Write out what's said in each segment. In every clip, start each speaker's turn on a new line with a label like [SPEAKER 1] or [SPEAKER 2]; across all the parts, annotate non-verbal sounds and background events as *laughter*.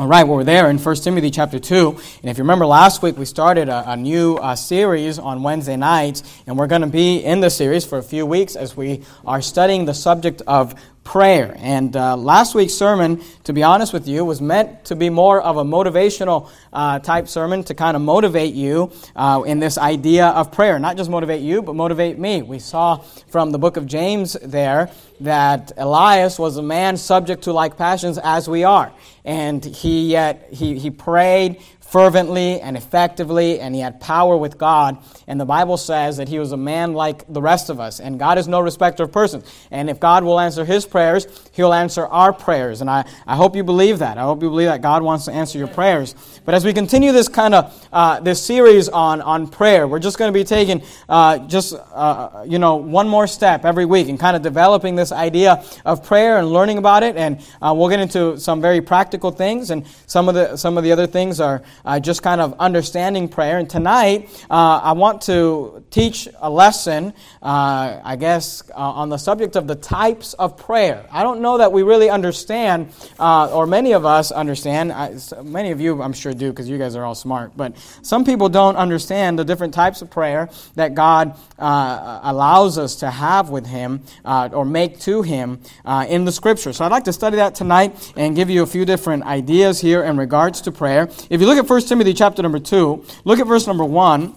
[SPEAKER 1] All right, well, we're there in 1 Timothy chapter 2. And if you remember last week, we started a, a new uh, series on Wednesday nights. And we're going to be in the series for a few weeks as we are studying the subject of prayer. And uh, last week's sermon, to be honest with you, was meant to be more of a motivational uh, type sermon to kind of motivate you uh, in this idea of prayer. Not just motivate you, but motivate me. We saw from the book of James there that Elias was a man subject to like passions as we are. And he yet he, he prayed fervently and effectively, and he had power with God. And the Bible says that he was a man like the rest of us. And God is no respecter of persons. And if God will answer his prayers, he'll answer our prayers. And I, I hope you believe that. I hope you believe that God wants to answer your prayers. But as we continue this kind of uh, this series on, on prayer, we're just going to be taking uh, just uh, you know one more step every week and kind of developing this idea of prayer and learning about it. And uh, we'll get into some very practical things, and some of the some of the other things are uh, just kind of understanding prayer. And tonight, uh, I want to teach a lesson, uh, I guess, uh, on the subject of the types of prayer. I don't know that we really understand, uh, or many of us understand. I, many of you, I'm sure, do because you guys are all smart. But some people don't understand the different types of prayer that God uh, allows us to have with Him or make to Him in the Scripture. So I'd like to study that tonight and give you a few different ideas here in regards to prayer. If you look at 1 Timothy chapter number 2, look at verse number 1.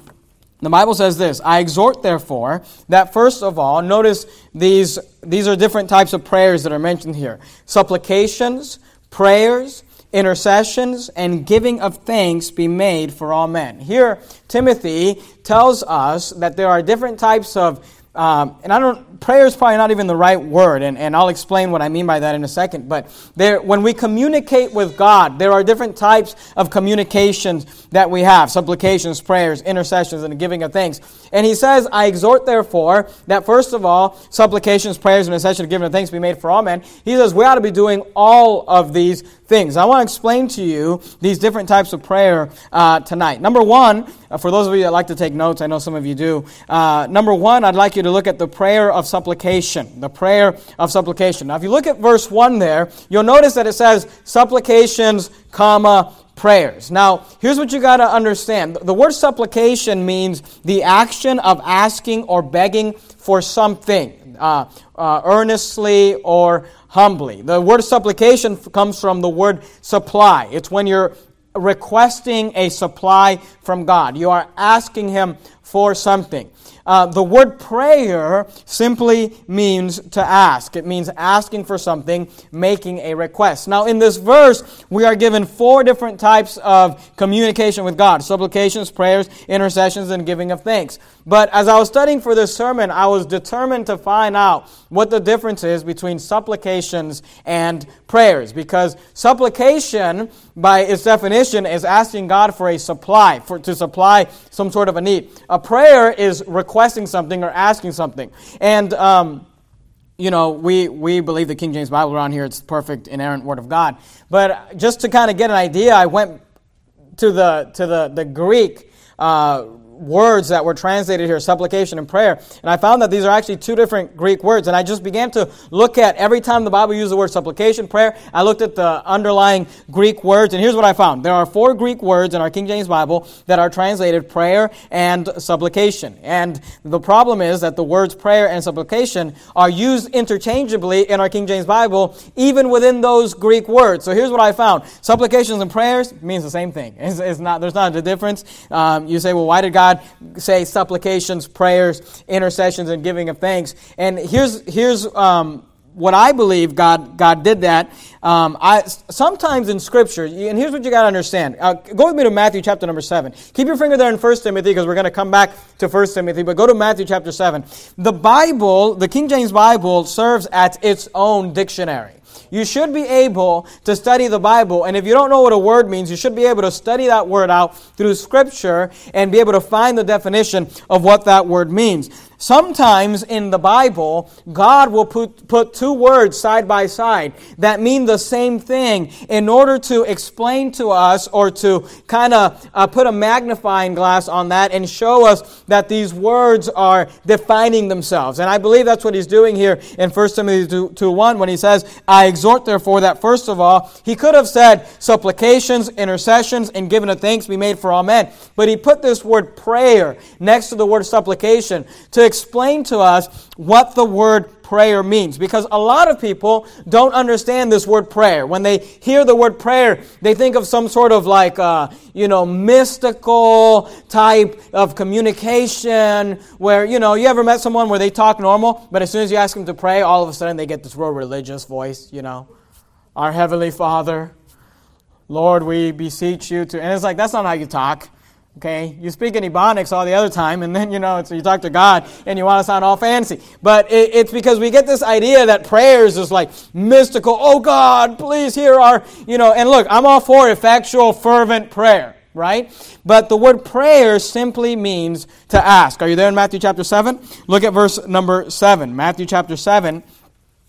[SPEAKER 1] The Bible says this I exhort, therefore, that first of all, notice these, these are different types of prayers that are mentioned here supplications, prayers, intercessions, and giving of thanks be made for all men. Here, Timothy tells us that there are different types of um, and I don't, prayer is probably not even the right word, and, and I'll explain what I mean by that in a second. But there, when we communicate with God, there are different types of communications that we have supplications, prayers, intercessions, and the giving of thanks. And he says, I exhort, therefore, that first of all, supplications, prayers, and intercession, giving of thanks be made for all men. He says, we ought to be doing all of these things. I want to explain to you these different types of prayer uh, tonight. Number one, uh, for those of you that like to take notes, I know some of you do. Uh, number one, I'd like you to look at the prayer of supplication. The prayer of supplication. Now, if you look at verse 1 there, you'll notice that it says supplications, comma, prayers. Now, here's what you got to understand. The word supplication means the action of asking or begging for something, uh, uh, earnestly or humbly. The word supplication comes from the word supply. It's when you're requesting a supply from God. You are asking Him for something. Uh, the word prayer simply means to ask. It means asking for something, making a request. Now, in this verse, we are given four different types of communication with God supplications, prayers, intercessions, and giving of thanks. But as I was studying for this sermon, I was determined to find out what the difference is between supplications and prayers. Because supplication, by its definition, is asking God for a supply, for, to supply some sort of a need. A prayer is requesting something or asking something. And, um, you know, we, we believe the King James Bible around here, it's the perfect, inerrant Word of God. But just to kind of get an idea, I went to the, to the, the Greek. Uh, words that were translated here, supplication and prayer. And I found that these are actually two different Greek words. And I just began to look at every time the Bible uses the word supplication, prayer, I looked at the underlying Greek words. And here's what I found there are four Greek words in our King James Bible that are translated prayer and supplication. And the problem is that the words prayer and supplication are used interchangeably in our King James Bible, even within those Greek words. So here's what I found supplications and prayers means the same thing. *laughs* It's, it's not, there's not a difference. Um, you say, well, why did God God say supplications, prayers, intercessions, and giving of thanks. And here's, here's um, what I believe God, God did that. Um, I, sometimes in Scripture, and here's what you got to understand. Uh, go with me to Matthew chapter number 7. Keep your finger there in First Timothy because we're going to come back to First Timothy, but go to Matthew chapter 7. The Bible, the King James Bible, serves as its own dictionary. You should be able to study the Bible, and if you don't know what a word means, you should be able to study that word out through Scripture and be able to find the definition of what that word means. Sometimes in the Bible, God will put, put two words side by side that mean the same thing in order to explain to us or to kind of uh, put a magnifying glass on that and show us that these words are defining themselves. And I believe that's what he's doing here in 1 Timothy 2, 2 1 when he says, I exhort therefore that first of all, he could have said supplications, intercessions, and given a thanks be made for all men. But he put this word prayer next to the word supplication to explain to us what the word prayer means because a lot of people don't understand this word prayer. When they hear the word prayer, they think of some sort of like, uh, you know, mystical type of communication where, you know, you ever met someone where they talk normal, but as soon as you ask them to pray, all of a sudden they get this real religious voice, you know, Our Heavenly Father, Lord, we beseech you to, and it's like, that's not how you talk. Okay, you speak in Ebonics all the other time, and then you know so you talk to God and you want to sound all fancy. But it, it's because we get this idea that prayers is like mystical. Oh God, please hear our you know. And look, I'm all for effectual, fervent prayer, right? But the word prayer simply means to ask. Are you there in Matthew chapter seven? Look at verse number seven. Matthew chapter seven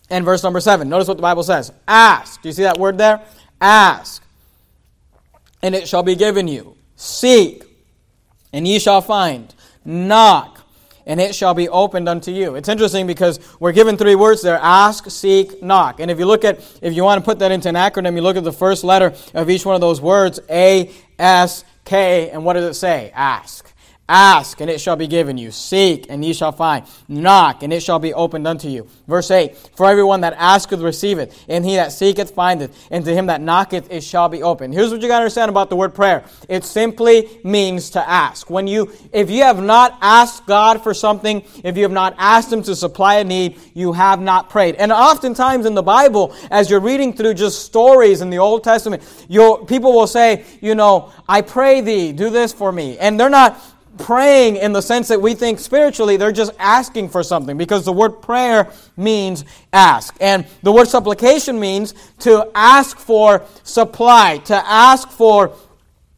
[SPEAKER 1] and verse number seven. Notice what the Bible says. Ask. Do you see that word there? Ask, and it shall be given you. Seek and ye shall find. Knock, and it shall be opened unto you. It's interesting because we're given three words there ask, seek, knock. And if you look at, if you want to put that into an acronym, you look at the first letter of each one of those words A, S, K, and what does it say? Ask. Ask, and it shall be given you. Seek, and ye shall find. Knock, and it shall be opened unto you. Verse 8 For everyone that asketh receiveth, and he that seeketh findeth, and to him that knocketh it shall be opened. Here's what you got to understand about the word prayer it simply means to ask. When you, if you have not asked God for something, if you have not asked Him to supply a need, you have not prayed. And oftentimes in the Bible, as you're reading through just stories in the Old Testament, you people will say, you know, I pray thee, do this for me. And they're not praying in the sense that we think spiritually, they're just asking for something because the word prayer means ask. And the word supplication means to ask for supply, to ask for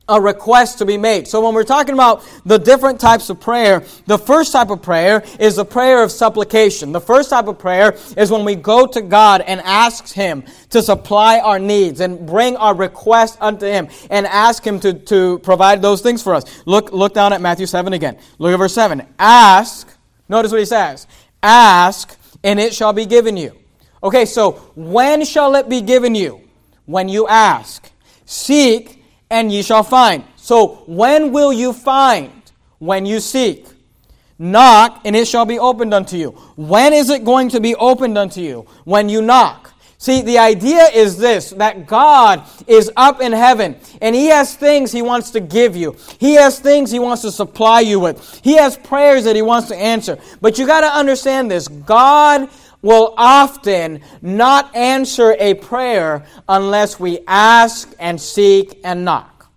[SPEAKER 1] a request to be made. So when we're talking about the different types of prayer, the first type of prayer is the prayer of supplication. The first type of prayer is when we go to God and ask Him to supply our needs and bring our request unto Him and ask Him to, to provide those things for us. Look, look down at Matthew 7 again. Look at verse 7. Ask, notice what He says. Ask, and it shall be given you. Okay, so when shall it be given you? When you ask. Seek, and ye shall find. So, when will you find? When you seek. Knock, and it shall be opened unto you. When is it going to be opened unto you? When you knock. See, the idea is this that God is up in heaven and He has things He wants to give you. He has things He wants to supply you with. He has prayers that He wants to answer. But you got to understand this God will often not answer a prayer unless we ask and seek and knock.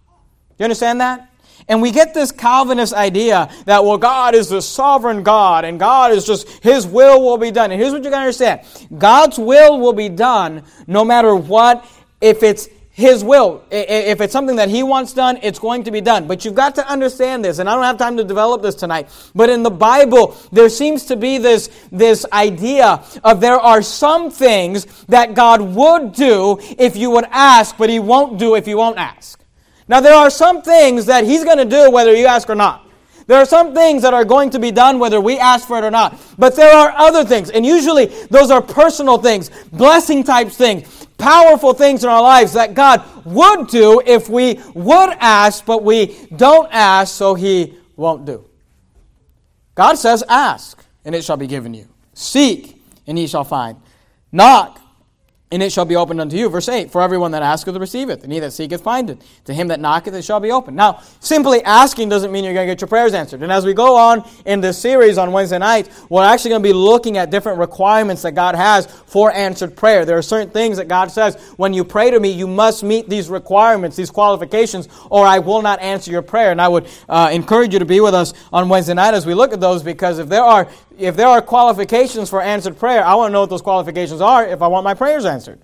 [SPEAKER 1] You understand that? And we get this Calvinist idea that, well, God is the sovereign God and God is just, His will will be done. And here's what you gotta understand God's will will be done no matter what, if it's his will. If it's something that He wants done, it's going to be done. But you've got to understand this, and I don't have time to develop this tonight. But in the Bible, there seems to be this, this idea of there are some things that God would do if you would ask, but He won't do if you won't ask. Now, there are some things that He's going to do whether you ask or not. There are some things that are going to be done whether we ask for it or not. But there are other things, and usually those are personal things, blessing type things powerful things in our lives that God would do if we would ask, but we don't ask, so He won't do. God says, Ask, and it shall be given you. Seek, and ye shall find. Knock, and it shall be opened unto you. Verse 8 For everyone that asketh receiveth, and he that seeketh findeth. To him that knocketh it shall be opened. Now, simply asking doesn't mean you're going to get your prayers answered. And as we go on in this series on Wednesday night, we're actually going to be looking at different requirements that God has for answered prayer. There are certain things that God says, when you pray to me, you must meet these requirements, these qualifications, or I will not answer your prayer. And I would uh, encourage you to be with us on Wednesday night as we look at those because if there are if there are qualifications for answered prayer, I want to know what those qualifications are if I want my prayers answered.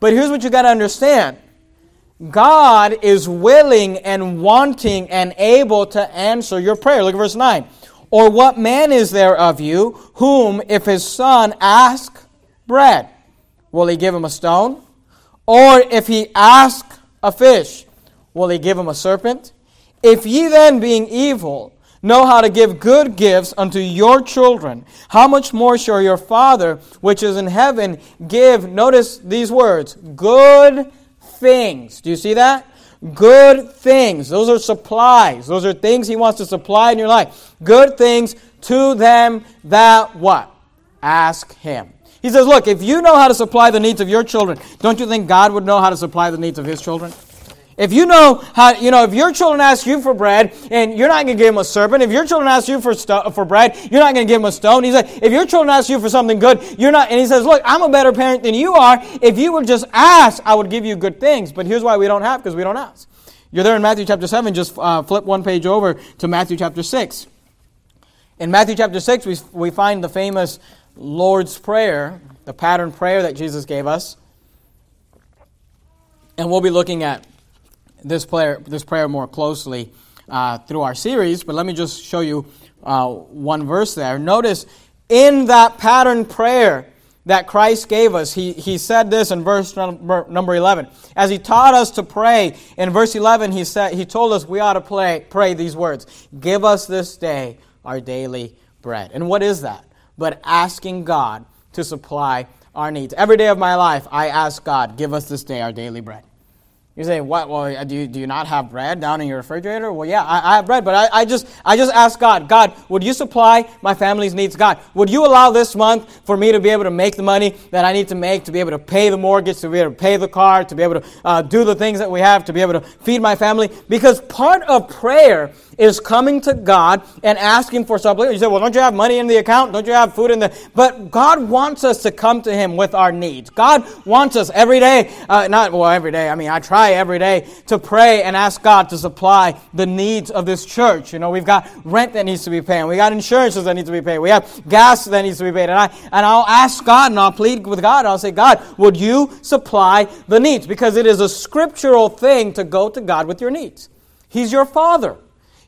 [SPEAKER 1] But here's what you got to understand God is willing and wanting and able to answer your prayer. Look at verse 9. Or what man is there of you whom, if his son ask bread, will he give him a stone? Or if he ask a fish, will he give him a serpent? If ye then, being evil, know how to give good gifts unto your children, how much more shall your Father, which is in heaven, give, notice these words, good things. Do you see that? Good things. Those are supplies. Those are things He wants to supply in your life. Good things to them that what? Ask Him. He says, Look, if you know how to supply the needs of your children, don't you think God would know how to supply the needs of His children? If you know how, you know, if your children ask you for bread and you're not going to give them a serpent, if your children ask you for sto- for bread, you're not going to give them a stone. He said, if your children ask you for something good, you're not. And he says, look, I'm a better parent than you are. If you would just ask, I would give you good things. But here's why we don't have, because we don't ask. You're there in Matthew chapter 7. Just uh, flip one page over to Matthew chapter 6. In Matthew chapter 6, we, we find the famous Lord's Prayer, the pattern prayer that Jesus gave us. And we'll be looking at this prayer, this prayer more closely uh, through our series, but let me just show you uh, one verse there. Notice in that pattern prayer that Christ gave us, he, he said this in verse number, number 11. As he taught us to pray, in verse 11, he, said, he told us we ought to pray, pray these words Give us this day our daily bread. And what is that? But asking God to supply our needs. Every day of my life, I ask God, Give us this day our daily bread. You say, what? Well, do you, do you not have bread down in your refrigerator? Well, yeah, I, I have bread, but I, I, just, I just ask God, God, would you supply my family's needs? God, would you allow this month for me to be able to make the money that I need to make, to be able to pay the mortgage, to be able to pay the car, to be able to uh, do the things that we have, to be able to feed my family? Because part of prayer is coming to God and asking for something. You say, well, don't you have money in the account? Don't you have food in the... But God wants us to come to Him with our needs. God wants us every day, uh, not, well, every day, I mean, I try every day to pray and ask God to supply the needs of this church. You know, we've got rent that needs to be paid. We got insurances that need to be paid. We have gas that needs to be paid. And, I, and I'll ask God and I'll plead with God. I'll say, God, would you supply the needs? Because it is a scriptural thing to go to God with your needs. He's your Father.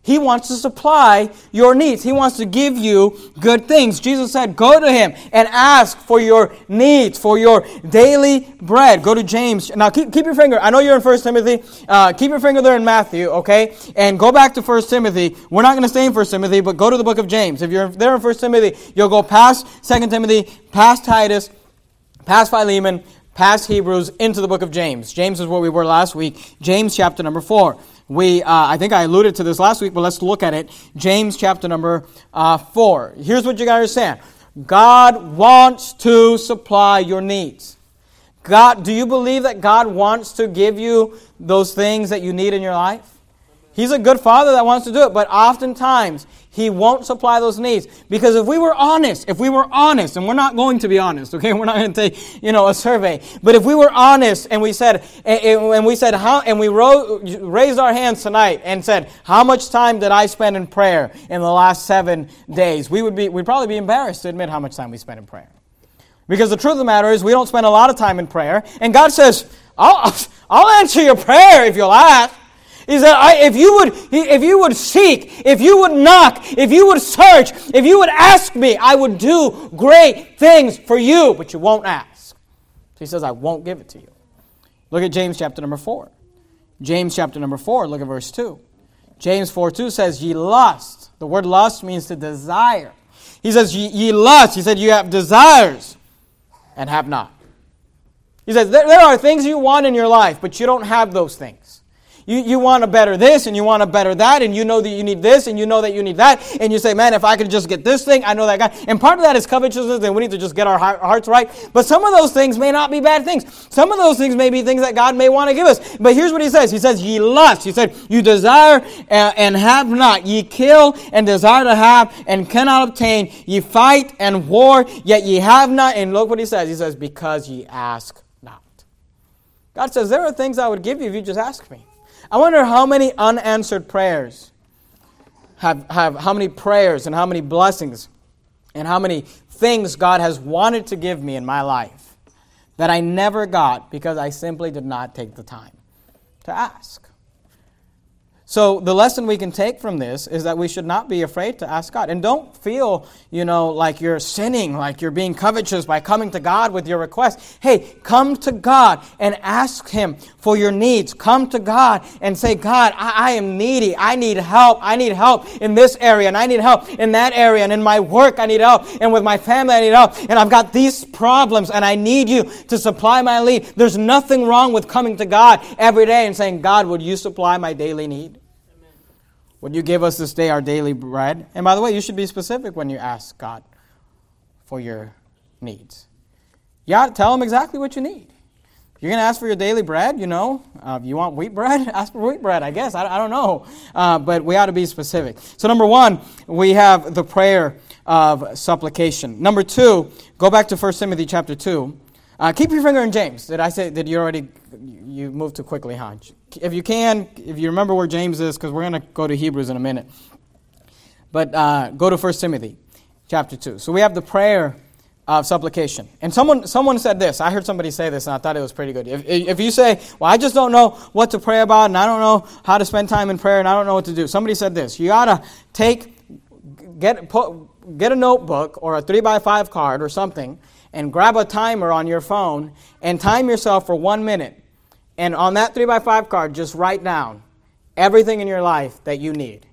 [SPEAKER 1] He wants to supply your needs. He wants to give you good things. Jesus said, Go to Him and ask for your needs, for your daily bread. Go to James. Now, keep, keep your finger. I know you're in 1 Timothy. Uh, keep your finger there in Matthew, okay? And go back to 1 Timothy. We're not going to stay in 1 Timothy, but go to the book of James. If you're there in 1 Timothy, you'll go past 2 Timothy, past Titus, past Philemon, past Hebrews, into the book of James. James is where we were last week. James chapter number 4 we uh, i think i alluded to this last week but let's look at it. James chapter number uh, 4 here's what you got to understand god wants to supply your needs. God do you believe that god wants to give you those things that you need in your life? He's a good father that wants to do it but oftentimes he won't supply those needs. Because if we were honest, if we were honest, and we're not going to be honest, okay, *laughs* we're not going to take, you know, a survey. But if we were honest and we said, and we said, how, and we raised our hands tonight and said, how much time did I spend in prayer in the last seven days? We would be, we'd probably be embarrassed to admit how much time we spent in prayer. Because the truth of the matter is, we don't spend a lot of time in prayer. And God says, I'll, I'll answer your prayer if you'll ask. He said, if you would, if you would seek, if you would knock, if you would search, if you would ask me, I would do great things for you, but you won't ask. So he says, I won't give it to you. Look at James chapter number 4. James chapter number 4, look at verse 2. James 4 2 says, Ye lust. The word lust means to desire. He says, Ye, ye lust. He said, You have desires and have not. He says, there, there are things you want in your life, but you don't have those things. You, you want to better this and you want to better that, and you know that you need this and you know that you need that, and you say, Man, if I could just get this thing, I know that guy. And part of that is covetousness, and we need to just get our hearts right. But some of those things may not be bad things. Some of those things may be things that God may want to give us. But here's what He says He says, Ye lust. He said, You desire and have not. Ye kill and desire to have and cannot obtain. Ye fight and war, yet ye have not. And look what He says He says, Because ye ask not. God says, There are things I would give you if you just ask me. I wonder how many unanswered prayers have, have how many prayers and how many blessings and how many things God has wanted to give me in my life that I never got because I simply did not take the time to ask. So the lesson we can take from this is that we should not be afraid to ask God. And don't feel, you know, like you're sinning, like you're being covetous by coming to God with your request. Hey, come to God and ask Him for your needs. Come to God and say, God, I, I am needy. I need help. I need help in this area and I need help in that area and in my work I need help and with my family I need help and I've got these problems and I need you to supply my need. There's nothing wrong with coming to God every day and saying, God, would you supply my daily need? Would you give us this day our daily bread? And by the way, you should be specific when you ask God for your needs. Yeah, tell him exactly what you need. You're going to ask for your daily bread, you know. Uh, if you want wheat bread, *laughs* ask for wheat bread, I guess. I, I don't know. Uh, but we ought to be specific. So, number one, we have the prayer of supplication. Number two, go back to 1 Timothy chapter 2. Uh, keep your finger in James. Did I say, that you already, you moved too quickly, huh? if you can, if you remember where James is, because we're going to go to Hebrews in a minute. But uh, go to 1 Timothy chapter 2. So we have the prayer of supplication. And someone, someone said this. I heard somebody say this, and I thought it was pretty good. If, if you say, Well, I just don't know what to pray about, and I don't know how to spend time in prayer, and I don't know what to do, somebody said this. You got to take, get, put, get a notebook or a 3 by 5 card or something, and grab a timer on your phone and time yourself for one minute and on that 3 by 5 card, just write down everything in your life that you need.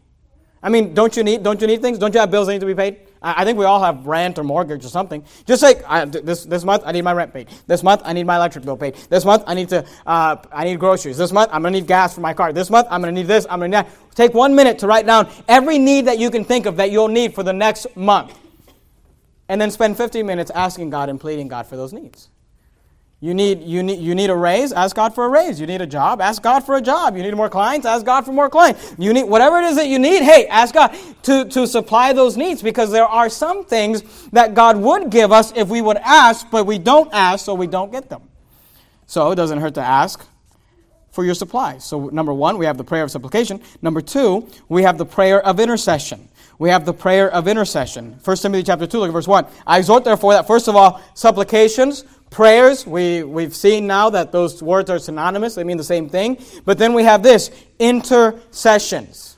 [SPEAKER 1] I mean, don't you need, don't you need things? Don't you have bills that need to be paid? I, I think we all have rent or mortgage or something. Just say, I, this, this month I need my rent paid. This month I need my electric bill paid. This month I need to, uh, I need groceries. This month I'm going to need gas for my car. This month I'm going to need this. I'm to need that. Take one minute to write down every need that you can think of that you'll need for the next month. And then spend 15 minutes asking God and pleading God for those needs. You need, you, need, you need a raise? Ask God for a raise. You need a job? Ask God for a job. You need more clients? Ask God for more clients. You need whatever it is that you need, hey, ask God to, to supply those needs because there are some things that God would give us if we would ask, but we don't ask, so we don't get them. So it doesn't hurt to ask for your supplies. So, number one, we have the prayer of supplication. Number two, we have the prayer of intercession. We have the prayer of intercession. 1 Timothy chapter 2, look at verse 1. I exhort, therefore, that first of all, supplications, Prayers, we, we've seen now that those words are synonymous, they mean the same thing. But then we have this intercessions.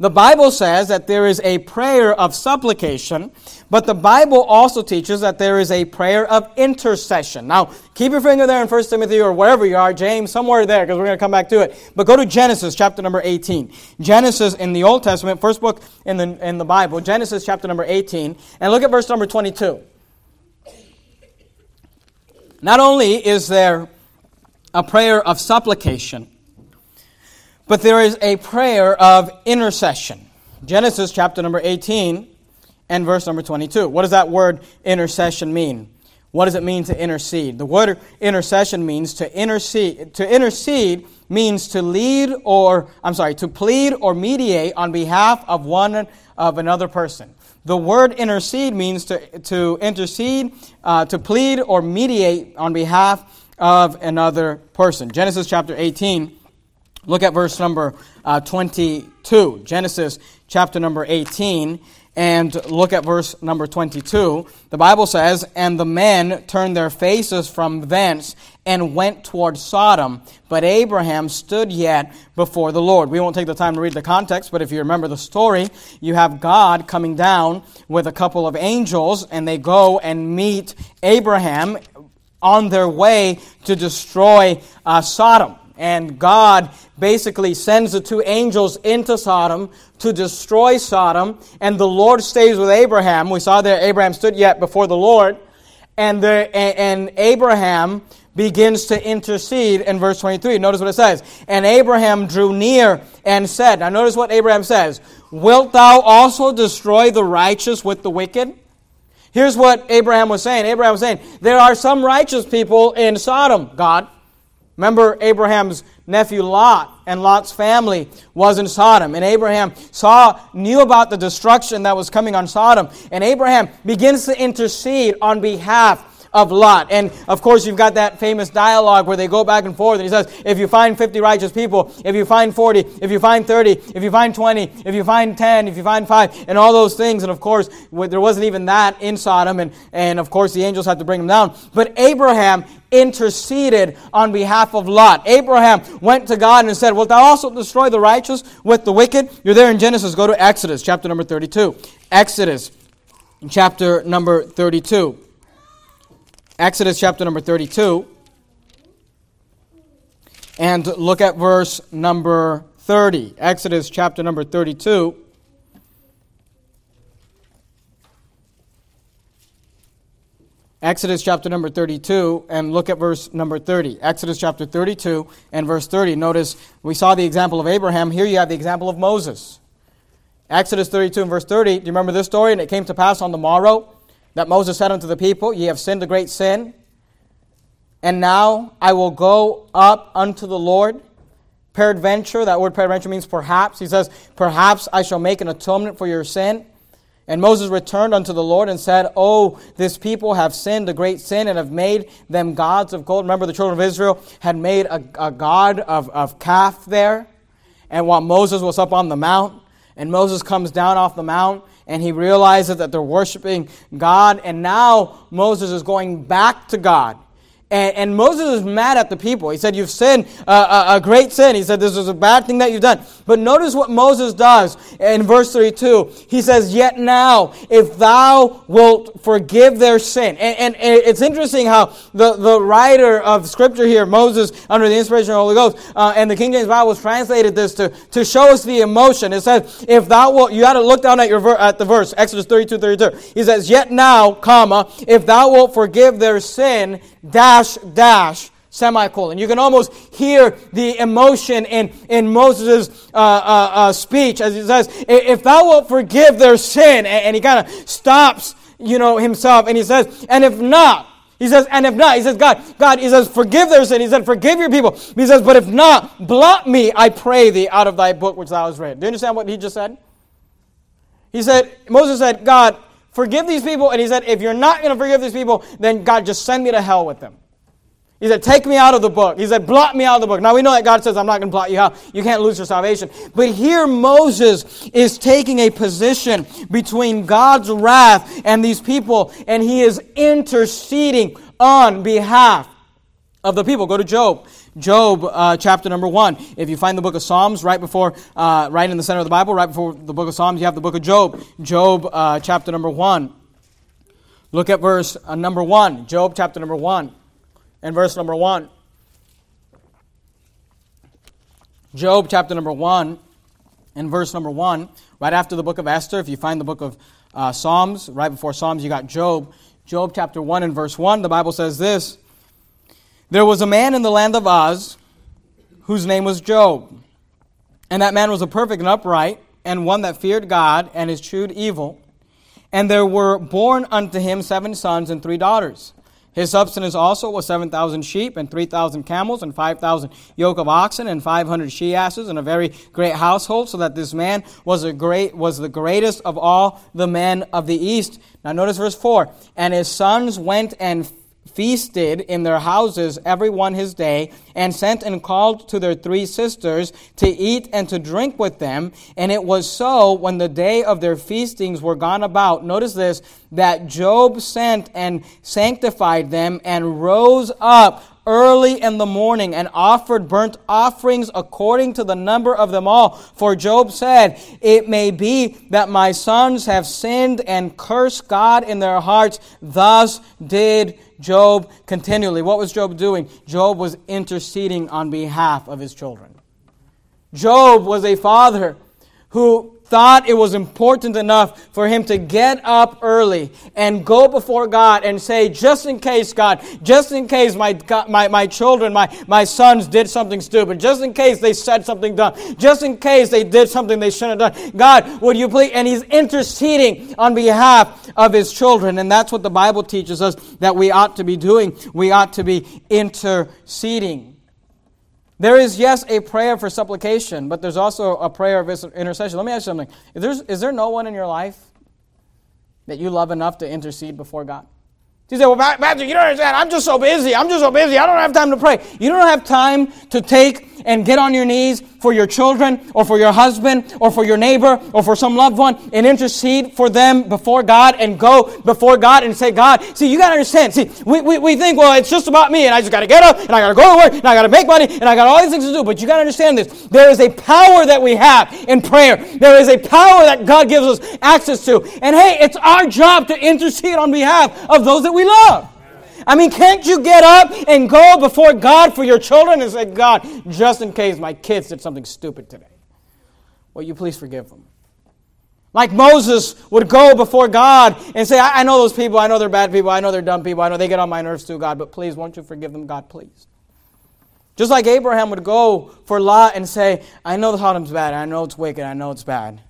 [SPEAKER 1] The Bible says that there is a prayer of supplication, but the Bible also teaches that there is a prayer of intercession. Now, keep your finger there in 1 Timothy or wherever you are, James, somewhere there, because we're going to come back to it. But go to Genesis chapter number 18. Genesis in the Old Testament, first book in the, in the Bible, Genesis chapter number 18, and look at verse number 22. Not only is there a prayer of supplication, but there is a prayer of intercession. Genesis chapter number 18 and verse number 22. What does that word intercession mean? What does it mean to intercede? The word intercession means to intercede. To intercede means to lead or, I'm sorry, to plead or mediate on behalf of one of another person. The word intercede means to, to intercede, uh, to plead or mediate on behalf of another person. Genesis chapter 18, look at verse number uh, 22. Genesis chapter number 18 and look at verse number 22. The Bible says, And the men turned their faces from thence and went toward Sodom, but Abraham stood yet before the Lord. We won't take the time to read the context, but if you remember the story, you have God coming down with a couple of angels, and they go and meet Abraham on their way to destroy uh, Sodom and God basically sends the two angels into Sodom to destroy Sodom, and the Lord stays with Abraham. We saw there Abraham stood yet before the Lord, and, the, and Abraham begins to intercede in verse 23. Notice what it says. And Abraham drew near and said, Now notice what Abraham says. Wilt thou also destroy the righteous with the wicked? Here's what Abraham was saying. Abraham was saying, There are some righteous people in Sodom, God. Remember Abraham's nephew Lot and Lot's family was in Sodom. And Abraham saw, knew about the destruction that was coming on Sodom. And Abraham begins to intercede on behalf of Lot. And of course, you've got that famous dialogue where they go back and forth. And he says, If you find 50 righteous people, if you find 40, if you find 30, if you find 20, if you find 10, if you find 5, and all those things. And of course, there wasn't even that in Sodom. And, and of course, the angels had to bring them down. But Abraham interceded on behalf of Lot. Abraham went to God and said, Wilt thou also destroy the righteous with the wicked? You're there in Genesis. Go to Exodus, chapter number 32. Exodus, chapter number 32. Exodus, chapter number 32. And look at verse number 30. Exodus, chapter number 32. Exodus chapter number 32 and look at verse number 30. Exodus chapter 32 and verse 30. Notice we saw the example of Abraham. Here you have the example of Moses. Exodus 32 and verse 30. Do you remember this story? And it came to pass on the morrow that Moses said unto the people, Ye have sinned a great sin. And now I will go up unto the Lord. Peradventure, that word peradventure means perhaps. He says, Perhaps I shall make an atonement for your sin and Moses returned unto the Lord and said, Oh, this people have sinned a great sin and have made them gods of gold. Remember, the children of Israel had made a, a god of, of calf there. And while Moses was up on the mount, and Moses comes down off the mount, and he realizes that they're worshiping God. And now Moses is going back to God. And, and, Moses is mad at the people. He said, You've sinned uh, a, a, great sin. He said, This is a bad thing that you've done. But notice what Moses does in verse 32. He says, Yet now, if thou wilt forgive their sin. And, and, and it's interesting how the, the writer of Scripture here, Moses, under the inspiration of the Holy Ghost, uh, and the King James Bible has translated this to, to show us the emotion. It says, If thou wilt, you got to look down at, your ver- at the verse, Exodus 32 32. He says, Yet now, comma, if thou wilt forgive their sin, dash, dash, semicolon. You can almost hear the emotion in, in Moses' uh, uh, uh, speech as he says, If thou wilt forgive their sin, and, and he kind of stops, you know, himself, and he says, And if not, he says, and if not, he says, God, God, he says, forgive their sin. He said, forgive your people. He says, but if not, blot me, I pray thee, out of thy book which thou hast read. Do you understand what he just said? He said, Moses said, God, forgive these people. And he said, if you're not going to forgive these people, then God, just send me to hell with them. He said, Take me out of the book. He said, Blot me out of the book. Now we know that God says, I'm not going to blot you out. You can't lose your salvation. But here Moses is taking a position between God's wrath and these people, and he is interceding on behalf of the people. Go to Job. Job, uh, chapter number one. If you find the book of Psalms right before, uh, right in the center of the Bible, right before the book of Psalms, you have the book of Job. Job, uh, chapter number one. Look at verse uh, number one. Job, chapter number one and verse number 1. Job chapter number 1 and verse number 1, right after the book of Esther, if you find the book of uh, Psalms, right before Psalms, you got Job. Job chapter 1 and verse 1, the Bible says this There was a man in the land of Uz whose name was Job. And that man was a perfect and upright, and one that feared God and eschewed evil. And there were born unto him seven sons and three daughters. His substance also was 7,000 sheep and 3,000 camels and 5,000 yoke of oxen and 500 she asses and a very great household, so that this man was, a great, was the greatest of all the men of the east. Now notice verse 4. And his sons went and feasted in their houses every one his day, and sent and called to their three sisters to eat and to drink with them. And it was so when the day of their feastings were gone about, notice this, that Job sent and sanctified them and rose up early in the morning and offered burnt offerings according to the number of them all. For Job said, It may be that my sons have sinned and cursed God in their hearts. Thus did Job continually. What was Job doing? Job was interceding on behalf of his children. Job was a father who thought it was important enough for him to get up early and go before God and say, just in case, God, just in case my, my, my children, my, my sons did something stupid, just in case they said something dumb, just in case they did something they shouldn't have done, God, would you please? And he's interceding on behalf of his children. And that's what the Bible teaches us that we ought to be doing. We ought to be interceding. There is, yes, a prayer for supplication, but there's also a prayer of intercession. Let me ask you something. Is there, is there no one in your life that you love enough to intercede before God? You say, well, Pastor, you don't understand. I'm just so busy. I'm just so busy. I don't have time to pray. You don't have time to take and get on your knees for your children or for your husband or for your neighbor or for some loved one and intercede for them before God and go before God and say, God, see, you got to understand. See, we, we, we think, well, it's just about me and I just got to get up and I got to go to work and I got to make money and I got all these things to do. But you got to understand this. There is a power that we have in prayer. There is a power that God gives us access to. And hey, it's our job to intercede on behalf of those that we love. I mean, can't you get up and go before God for your children and say, God, just in case my kids did something stupid today, will you please forgive them? Like Moses would go before God and say, I, I know those people, I know they're bad people, I know they're dumb people, I know they get on my nerves too, God, but please, won't you forgive them, God, please? Just like Abraham would go for Lot and say, I know the Sodom's bad, I know it's wicked, I know it's bad.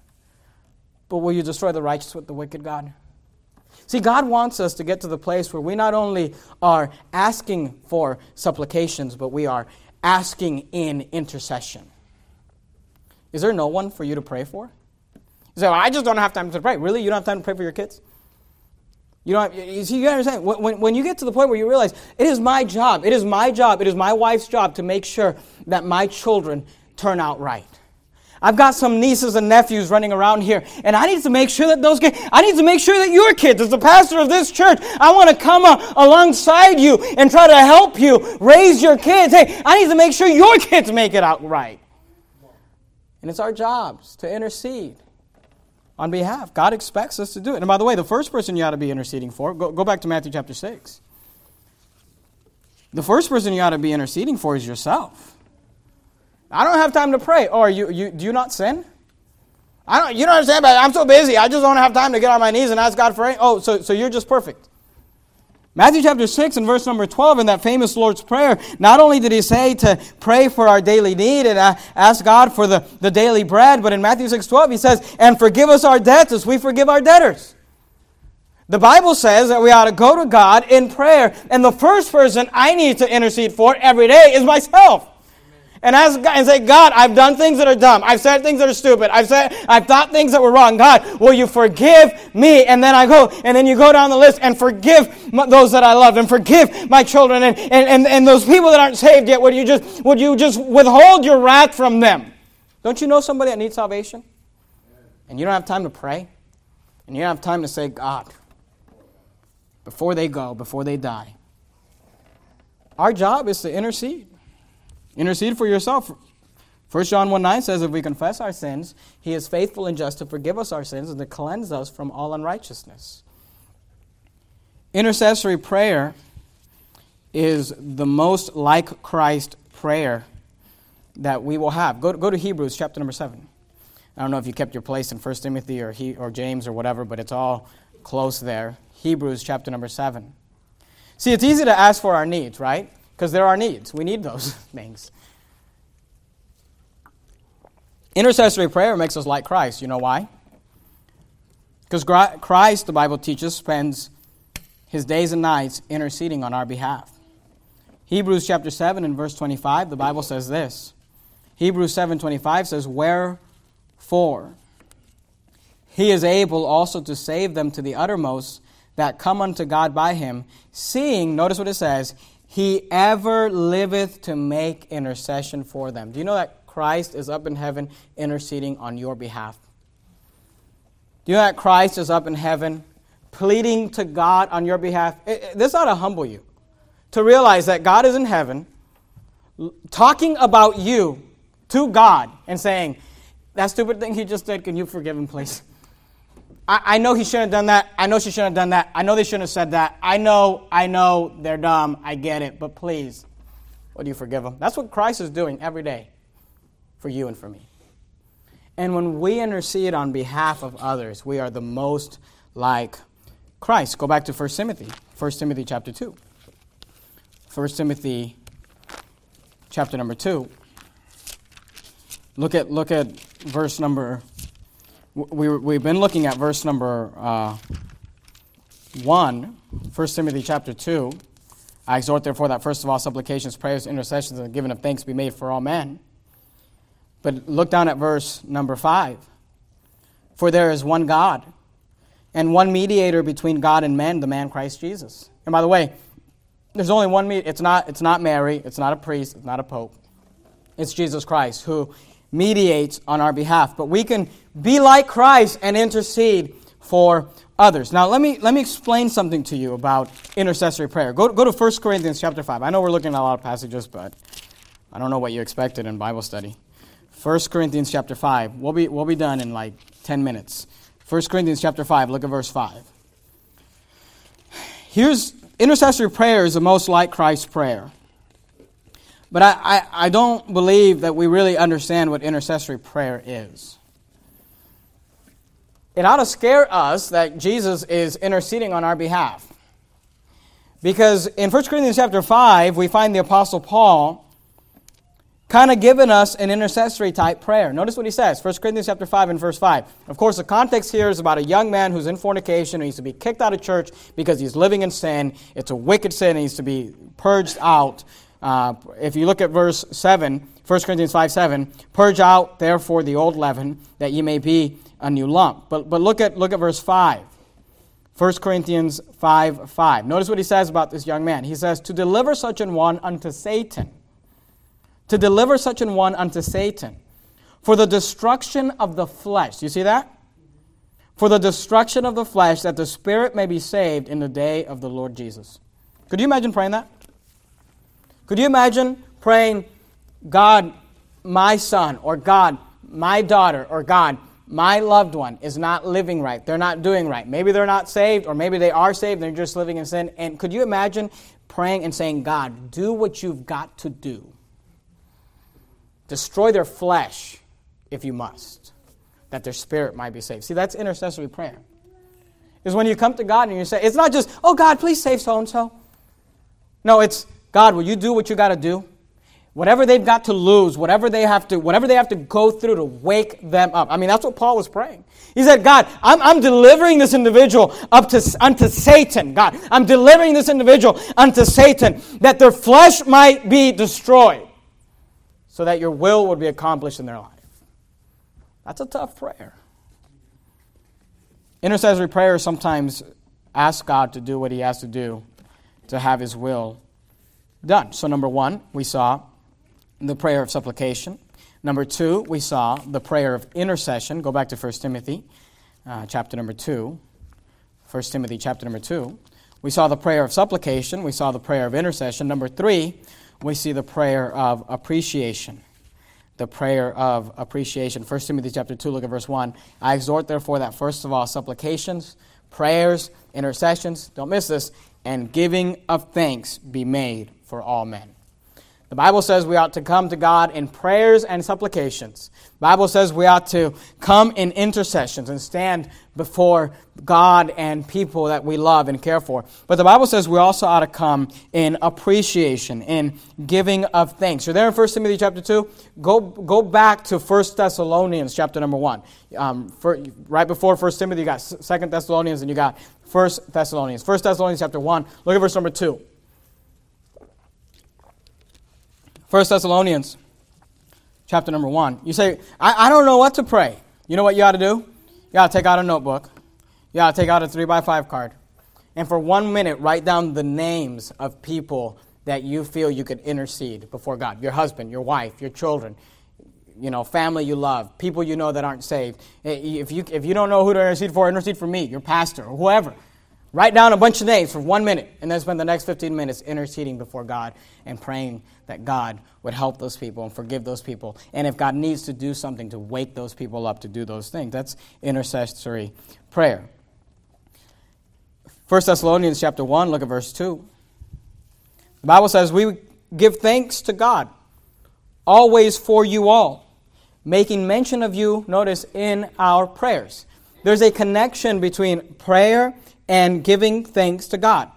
[SPEAKER 1] But will you destroy the righteous with the wicked, God? See, God wants us to get to the place where we not only are asking for supplications, but we are asking in intercession. Is there no one for you to pray for? You say, well, I just don't have time to pray. Really? You don't have time to pray for your kids? You don't you see, you understand? When, when you get to the point where you realize it is my job, it is my job, it is my wife's job to make sure that my children turn out right. I've got some nieces and nephews running around here, and I need to make sure that those kids, I need to make sure that your kids, as the pastor of this church, I want to come uh, alongside you and try to help you raise your kids. Hey, I need to make sure your kids make it out right. And it's our jobs to intercede on behalf. God expects us to do it. And by the way, the first person you ought to be interceding for, go, go back to Matthew chapter 6. The first person you ought to be interceding for is yourself. I don't have time to pray. Oh, or you, you do you not sin? I don't, you don't understand, but I'm so busy. I just don't have time to get on my knees and ask God for anything. Oh, so, so you're just perfect. Matthew chapter 6 and verse number 12 in that famous Lord's Prayer, not only did he say to pray for our daily need and uh, ask God for the, the daily bread, but in Matthew 6 12 he says, and forgive us our debts as we forgive our debtors. The Bible says that we ought to go to God in prayer, and the first person I need to intercede for every day is myself and ask God and say, God, I've done things that are dumb. I've said things that are stupid. I've said, I've thought things that were wrong. God, will you forgive me? And then I go, and then you go down the list and forgive those that I love and forgive my children and, and, and, and those people that aren't saved yet. Would you just, would you just withhold your wrath from them? Don't you know somebody that needs salvation? And you don't have time to pray? And you don't have time to say, God, before they go, before they die. Our job is to intercede. Intercede for yourself. 1 John 1 9 says, If we confess our sins, he is faithful and just to forgive us our sins and to cleanse us from all unrighteousness. Intercessory prayer is the most like Christ prayer that we will have. Go to, go to Hebrews chapter number 7. I don't know if you kept your place in 1 Timothy or, he, or James or whatever, but it's all close there. Hebrews chapter number 7. See, it's easy to ask for our needs, right? Because there are needs. We need those *laughs* things. Intercessory prayer makes us like Christ. You know why? Because Christ, the Bible teaches, spends his days and nights interceding on our behalf. Hebrews chapter 7 and verse 25, the Bible says this. Hebrews 7:25 says, "Wherefore he is able also to save them to the uttermost that come unto God by him, seeing, notice what it says, he ever liveth to make intercession for them. Do you know that Christ is up in heaven interceding on your behalf? Do you know that Christ is up in heaven pleading to God on your behalf? this ought to humble you to realize that God is in heaven talking about you to God and saying, That stupid thing he just did, can you forgive him, please? *laughs* I, I know he shouldn't have done that. I know she shouldn't have done that. I know they shouldn't have said that. I know, I know they're dumb. I get it. But please, would you forgive them? That's what Christ is doing every day for you and for me. And when we intercede on behalf of others, we are the most like Christ. Go back to 1 Timothy, 1 Timothy chapter 2. 1 Timothy chapter number 2. Look at, look at verse number we, we've been looking at verse number uh, 1, 1 Timothy chapter 2. I exhort, therefore, that first of all, supplications, prayers, intercessions, and giving of thanks be made for all men. But look down at verse number 5. For there is one God and one mediator between God and men, the man Christ Jesus. And by the way, there's only one. It's not, it's not Mary, it's not a priest, it's not a pope. It's Jesus Christ who mediates on our behalf. But we can be like Christ and intercede for others. Now, let me, let me explain something to you about intercessory prayer. Go, go to 1 Corinthians chapter 5. I know we're looking at a lot of passages, but I don't know what you expected in Bible study. 1 Corinthians chapter 5. We'll be, we'll be done in like 10 minutes. 1 Corinthians chapter 5, look at verse 5. Here's intercessory prayer is the most like Christ's prayer. But I, I, I don't believe that we really understand what intercessory prayer is. It ought to scare us that Jesus is interceding on our behalf. Because in 1 Corinthians chapter 5, we find the Apostle Paul kind of giving us an intercessory type prayer. Notice what he says, 1 Corinthians chapter 5 and verse 5. Of course, the context here is about a young man who's in fornication and needs to be kicked out of church because he's living in sin. It's a wicked sin and needs to be purged out. Uh, if you look at verse 7, 1 Corinthians 5 7, purge out therefore the old leaven, that ye may be a new lump. But, but look, at, look at verse 5. 1 Corinthians 5 5. Notice what he says about this young man. He says, To deliver such an one unto Satan to deliver such an one unto Satan for the destruction of the flesh. You see that? For the destruction of the flesh, that the spirit may be saved in the day of the Lord Jesus. Could you imagine praying that? Could you imagine praying, God, my son, or God, my daughter, or God, my loved one is not living right. They're not doing right. Maybe they're not saved, or maybe they are saved, they're just living in sin. And could you imagine praying and saying, God, do what you've got to do Destroy their flesh if you must, that their spirit might be saved. See, that's intercessory prayer. Is when you come to God and you say, it's not just, oh God, please save so and so. No, it's, God, will you do what you got to do? Whatever they've got to lose, whatever they have to, whatever they have to go through to wake them up. I mean, that's what Paul was praying. He said, God, I'm, I'm delivering this individual up to unto Satan. God, I'm delivering this individual unto Satan, that their flesh might be destroyed so that your will would be accomplished in their life. That's a tough prayer. Intercessory prayer sometimes asks God to do what he has to do to have his will done. So, number one, we saw the prayer of supplication. Number two, we saw the prayer of intercession. Go back to 1 Timothy, uh, chapter number 2. 1 Timothy, chapter number 2. We saw the prayer of supplication. We saw the prayer of intercession. Number three, we see the prayer of appreciation. The prayer of appreciation. 1 Timothy chapter 2, look at verse 1. I exhort, therefore, that first of all, supplications, prayers, intercessions, don't miss this, and giving of thanks be made for all men. The Bible says we ought to come to God in prayers and supplications. The Bible says we ought to come in intercessions and stand before God and people that we love and care for. But the Bible says we also ought to come in appreciation, in giving of thanks. You're there in 1 Timothy chapter 2? Go, go back to 1 Thessalonians chapter number 1. Um, for, right before 1 Timothy, you got 2 Thessalonians and you got 1 Thessalonians. 1 Thessalonians chapter 1, look at verse number 2. 1 Thessalonians chapter number 1. You say, I, I don't know what to pray. You know what you ought to do? You ought to take out a notebook. You ought to take out a 3 by 5 card. And for one minute, write down the names of people that you feel you could intercede before God your husband, your wife, your children, you know, family you love, people you know that aren't saved. Eh, if you, if you don't know who to intercede for, intercede for me, your pastor, or whoever. Write down a bunch of names for one minute and then spend the next 15 minutes interceding before God and praying that God would help those people and forgive those people. And if God needs to do something to wake those people up to do those things, that's intercessory prayer. 1 Thessalonians chapter 1, look at verse 2. The Bible says, We give thanks to God always for you all, making mention of you, notice, in our prayers. There's a connection between prayer and giving thanks to God.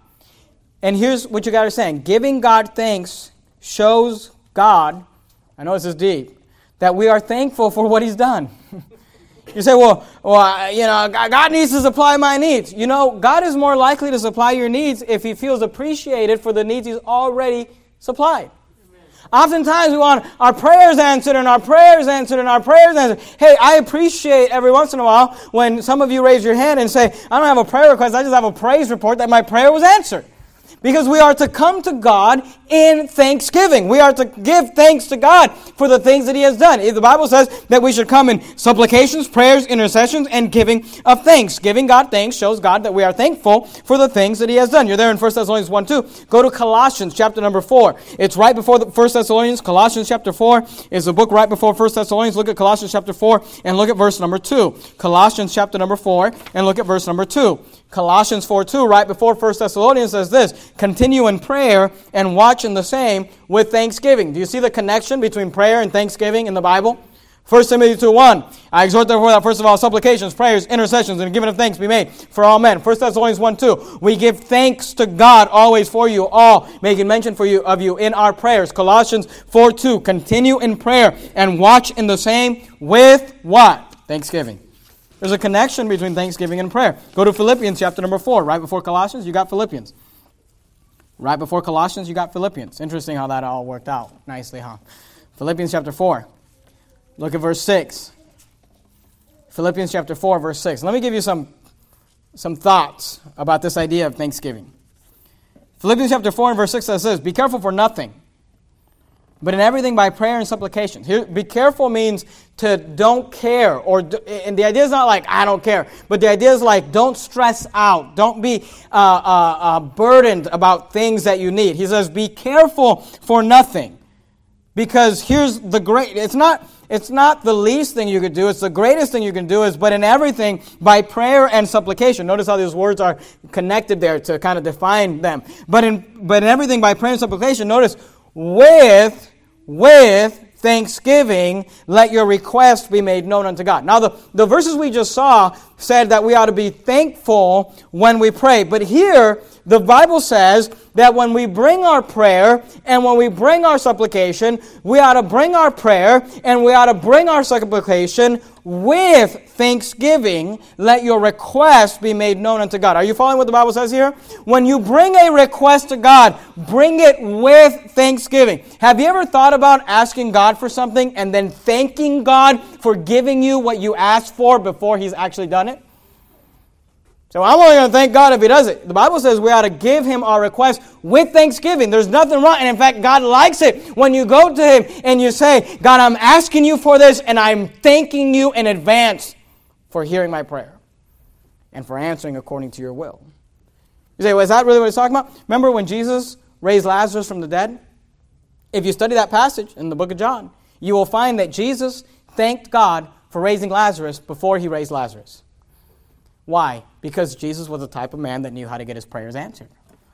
[SPEAKER 1] And here's what you got to understand giving God thanks shows God, I know this is deep, that we are thankful for what He's done. *laughs* you say, well, well, you know, God needs to supply my needs. You know, God is more likely to supply your needs if He feels appreciated for the needs He's already supplied. Oftentimes we want our prayers answered and our prayers answered and our prayers answered. Hey, I appreciate every once in a while when some of you raise your hand and say, I don't have a prayer request, I just have a praise report that my prayer was answered. Because we are to come to God in thanksgiving. We are to give thanks to God for the things that He has done. The Bible says that we should come in supplications, prayers, intercessions, and giving of thanks. Giving God thanks shows God that we are thankful for the things that He has done. You're there in 1 Thessalonians 1 2. Go to Colossians chapter number 4. It's right before the 1 Thessalonians. Colossians chapter 4 is a book right before 1 Thessalonians. Look at Colossians chapter 4 and look at verse number 2. Colossians chapter number 4 and look at verse number 2. Colossians 4 2, right before 1 Thessalonians, says this continue in prayer and watch in the same with thanksgiving. Do you see the connection between prayer and thanksgiving in the Bible? 1 Timothy 2 1. I exhort therefore that first of all supplications, prayers, intercessions, and giving of thanks be made for all men. 1 Thessalonians 1 2. We give thanks to God always for you all, making mention for you of you in our prayers. Colossians 4 2. Continue in prayer and watch in the same with what? Thanksgiving. There's a connection between thanksgiving and prayer. Go to Philippians chapter number 4. Right before Colossians, you got Philippians. Right before Colossians, you got Philippians. Interesting how that all worked out nicely, huh? Philippians chapter 4. Look at verse 6. Philippians chapter 4, verse 6. Let me give you some, some thoughts about this idea of thanksgiving. Philippians chapter 4 and verse 6 says this Be careful for nothing but in everything by prayer and supplication. Here, be careful means to don't care, or and the idea is not like I don't care, but the idea is like don't stress out, don't be uh, uh, uh, burdened about things that you need. He says, be careful for nothing, because here's the great. It's not. It's not the least thing you could do, it's the greatest thing you can do is, but in everything, by prayer and supplication. Notice how these words are connected there to kind of define them. But in, but in everything, by prayer and supplication, notice with, with thanksgiving, let your request be made known unto God. Now, the, the verses we just saw said that we ought to be thankful when we pray. But here, the Bible says that when we bring our prayer and when we bring our supplication, we ought to bring our prayer and we ought to bring our supplication with thanksgiving. Let your request be made known unto God. Are you following what the Bible says here? When you bring a request to God, bring it with thanksgiving. Have you ever thought about asking God for something and then thanking God for giving you what you asked for before He's actually done it? So I'm only going to thank God if He does it. The Bible says we ought to give Him our request with thanksgiving. There's nothing wrong. And in fact, God likes it when you go to Him and you say, God, I'm asking you for this and I'm thanking you in advance for hearing my prayer and for answering according to your will. You say, well, is that really what he's talking about? Remember when Jesus raised Lazarus from the dead? If you study that passage in the book of John, you will find that Jesus thanked God for raising Lazarus before he raised Lazarus. Why? Because Jesus was the type of man that knew how to get his prayers answered,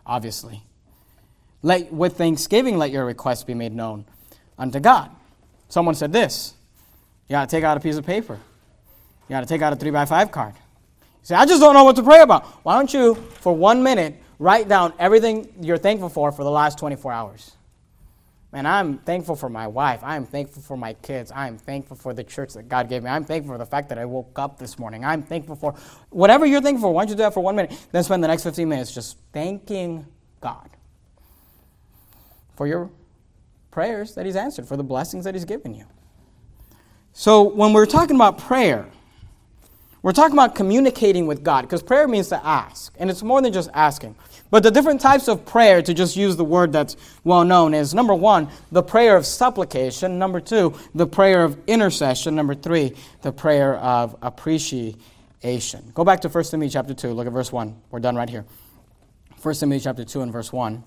[SPEAKER 1] obviously. Let, with thanksgiving, let your requests be made known unto God. Someone said this You got to take out a piece of paper, you got to take out a 3 by 5 card. You say, I just don't know what to pray about. Why don't you, for one minute, write down everything you're thankful for for the last 24 hours? Man, I'm thankful for my wife. I'm thankful for my kids. I'm thankful for the church that God gave me. I'm thankful for the fact that I woke up this morning. I'm thankful for whatever you're thankful for. Why don't you do that for one minute? Then spend the next 15 minutes just thanking God for your prayers that He's answered, for the blessings that He's given you. So, when we're talking about prayer, we're talking about communicating with God because prayer means to ask, and it's more than just asking. But the different types of prayer, to just use the word that's well known, is number one, the prayer of supplication. Number two, the prayer of intercession. Number three, the prayer of appreciation. Go back to 1 Timothy chapter 2. Look at verse 1. We're done right here. 1 Timothy chapter 2 and verse 1.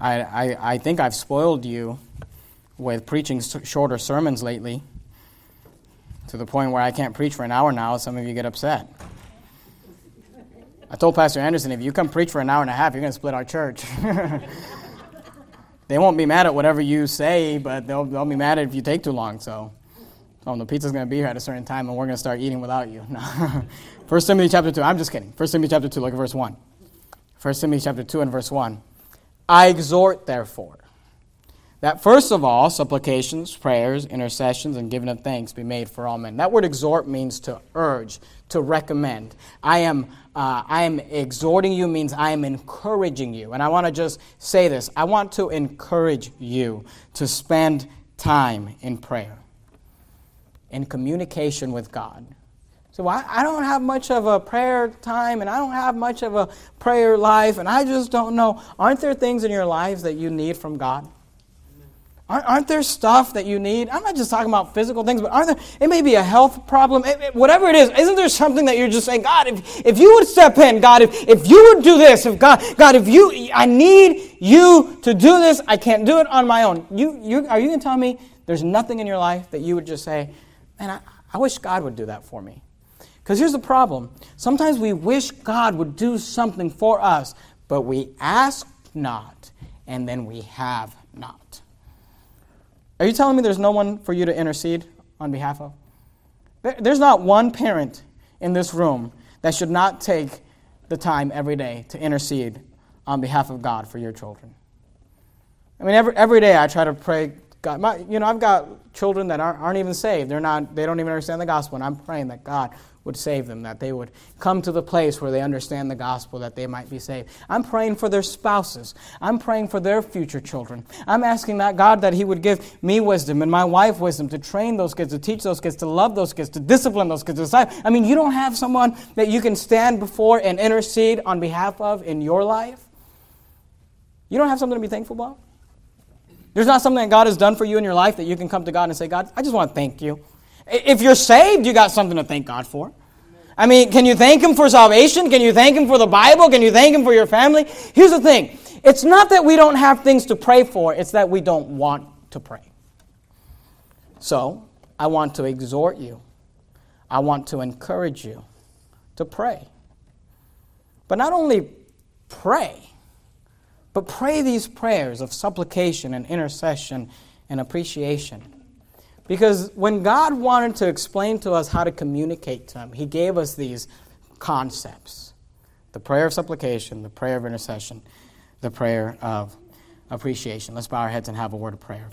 [SPEAKER 1] I, I, I think I've spoiled you with preaching shorter sermons lately to the point where I can't preach for an hour now. Some of you get upset. I told Pastor Anderson, if you come preach for an hour and a half, you're going to split our church. *laughs* they won't be mad at whatever you say, but they'll, they'll be mad if you take too long. So, oh, the pizza's going to be here at a certain time, and we're going to start eating without you. *laughs* 1 Timothy chapter 2. I'm just kidding. 1 Timothy chapter 2, look at verse 1. 1 Timothy chapter 2 and verse 1. I exhort, therefore, that first of all, supplications, prayers, intercessions, and giving of thanks be made for all men. That word exhort means to urge, to recommend. I am, uh, I am exhorting you means I am encouraging you. And I want to just say this I want to encourage you to spend time in prayer, in communication with God. So I, I don't have much of a prayer time and I don't have much of a prayer life and I just don't know. Aren't there things in your lives that you need from God? Aren't, there stuff that you need? I'm not just talking about physical things, but aren't there? It may be a health problem, it, it, whatever it is. Isn't there something that you're just saying, God, if, if you would step in, God, if, if you would do this, if God, God, if you, I need you to do this, I can't do it on my own. You, you, are you going to tell me there's nothing in your life that you would just say, man, I, I wish God would do that for me? Because here's the problem. Sometimes we wish God would do something for us, but we ask not, and then we have. Are you telling me there's no one for you to intercede on behalf of? There's not one parent in this room that should not take the time every day to intercede on behalf of God for your children. I mean, every, every day I try to pray, God, my, you know, I've got children that aren't, aren't even saved. They're not, they don't even understand the gospel, and I'm praying that God would save them, that they would come to the place where they understand the gospel, that they might be saved. I'm praying for their spouses. I'm praying for their future children. I'm asking that God that He would give me wisdom and my wife wisdom to train those kids, to teach those kids, to love those kids, to discipline those kids. I mean, you don't have someone that you can stand before and intercede on behalf of in your life. You don't have something to be thankful about. There's not something that God has done for you in your life that you can come to God and say, God, I just want to thank you. If you're saved, you got something to thank God for. I mean, can you thank Him for salvation? Can you thank Him for the Bible? Can you thank Him for your family? Here's the thing it's not that we don't have things to pray for, it's that we don't want to pray. So, I want to exhort you, I want to encourage you to pray. But not only pray, but pray these prayers of supplication and intercession and appreciation. Because when God wanted to explain to us how to communicate to Him, He gave us these concepts the prayer of supplication, the prayer of intercession, the prayer of appreciation. Let's bow our heads and have a word of prayer.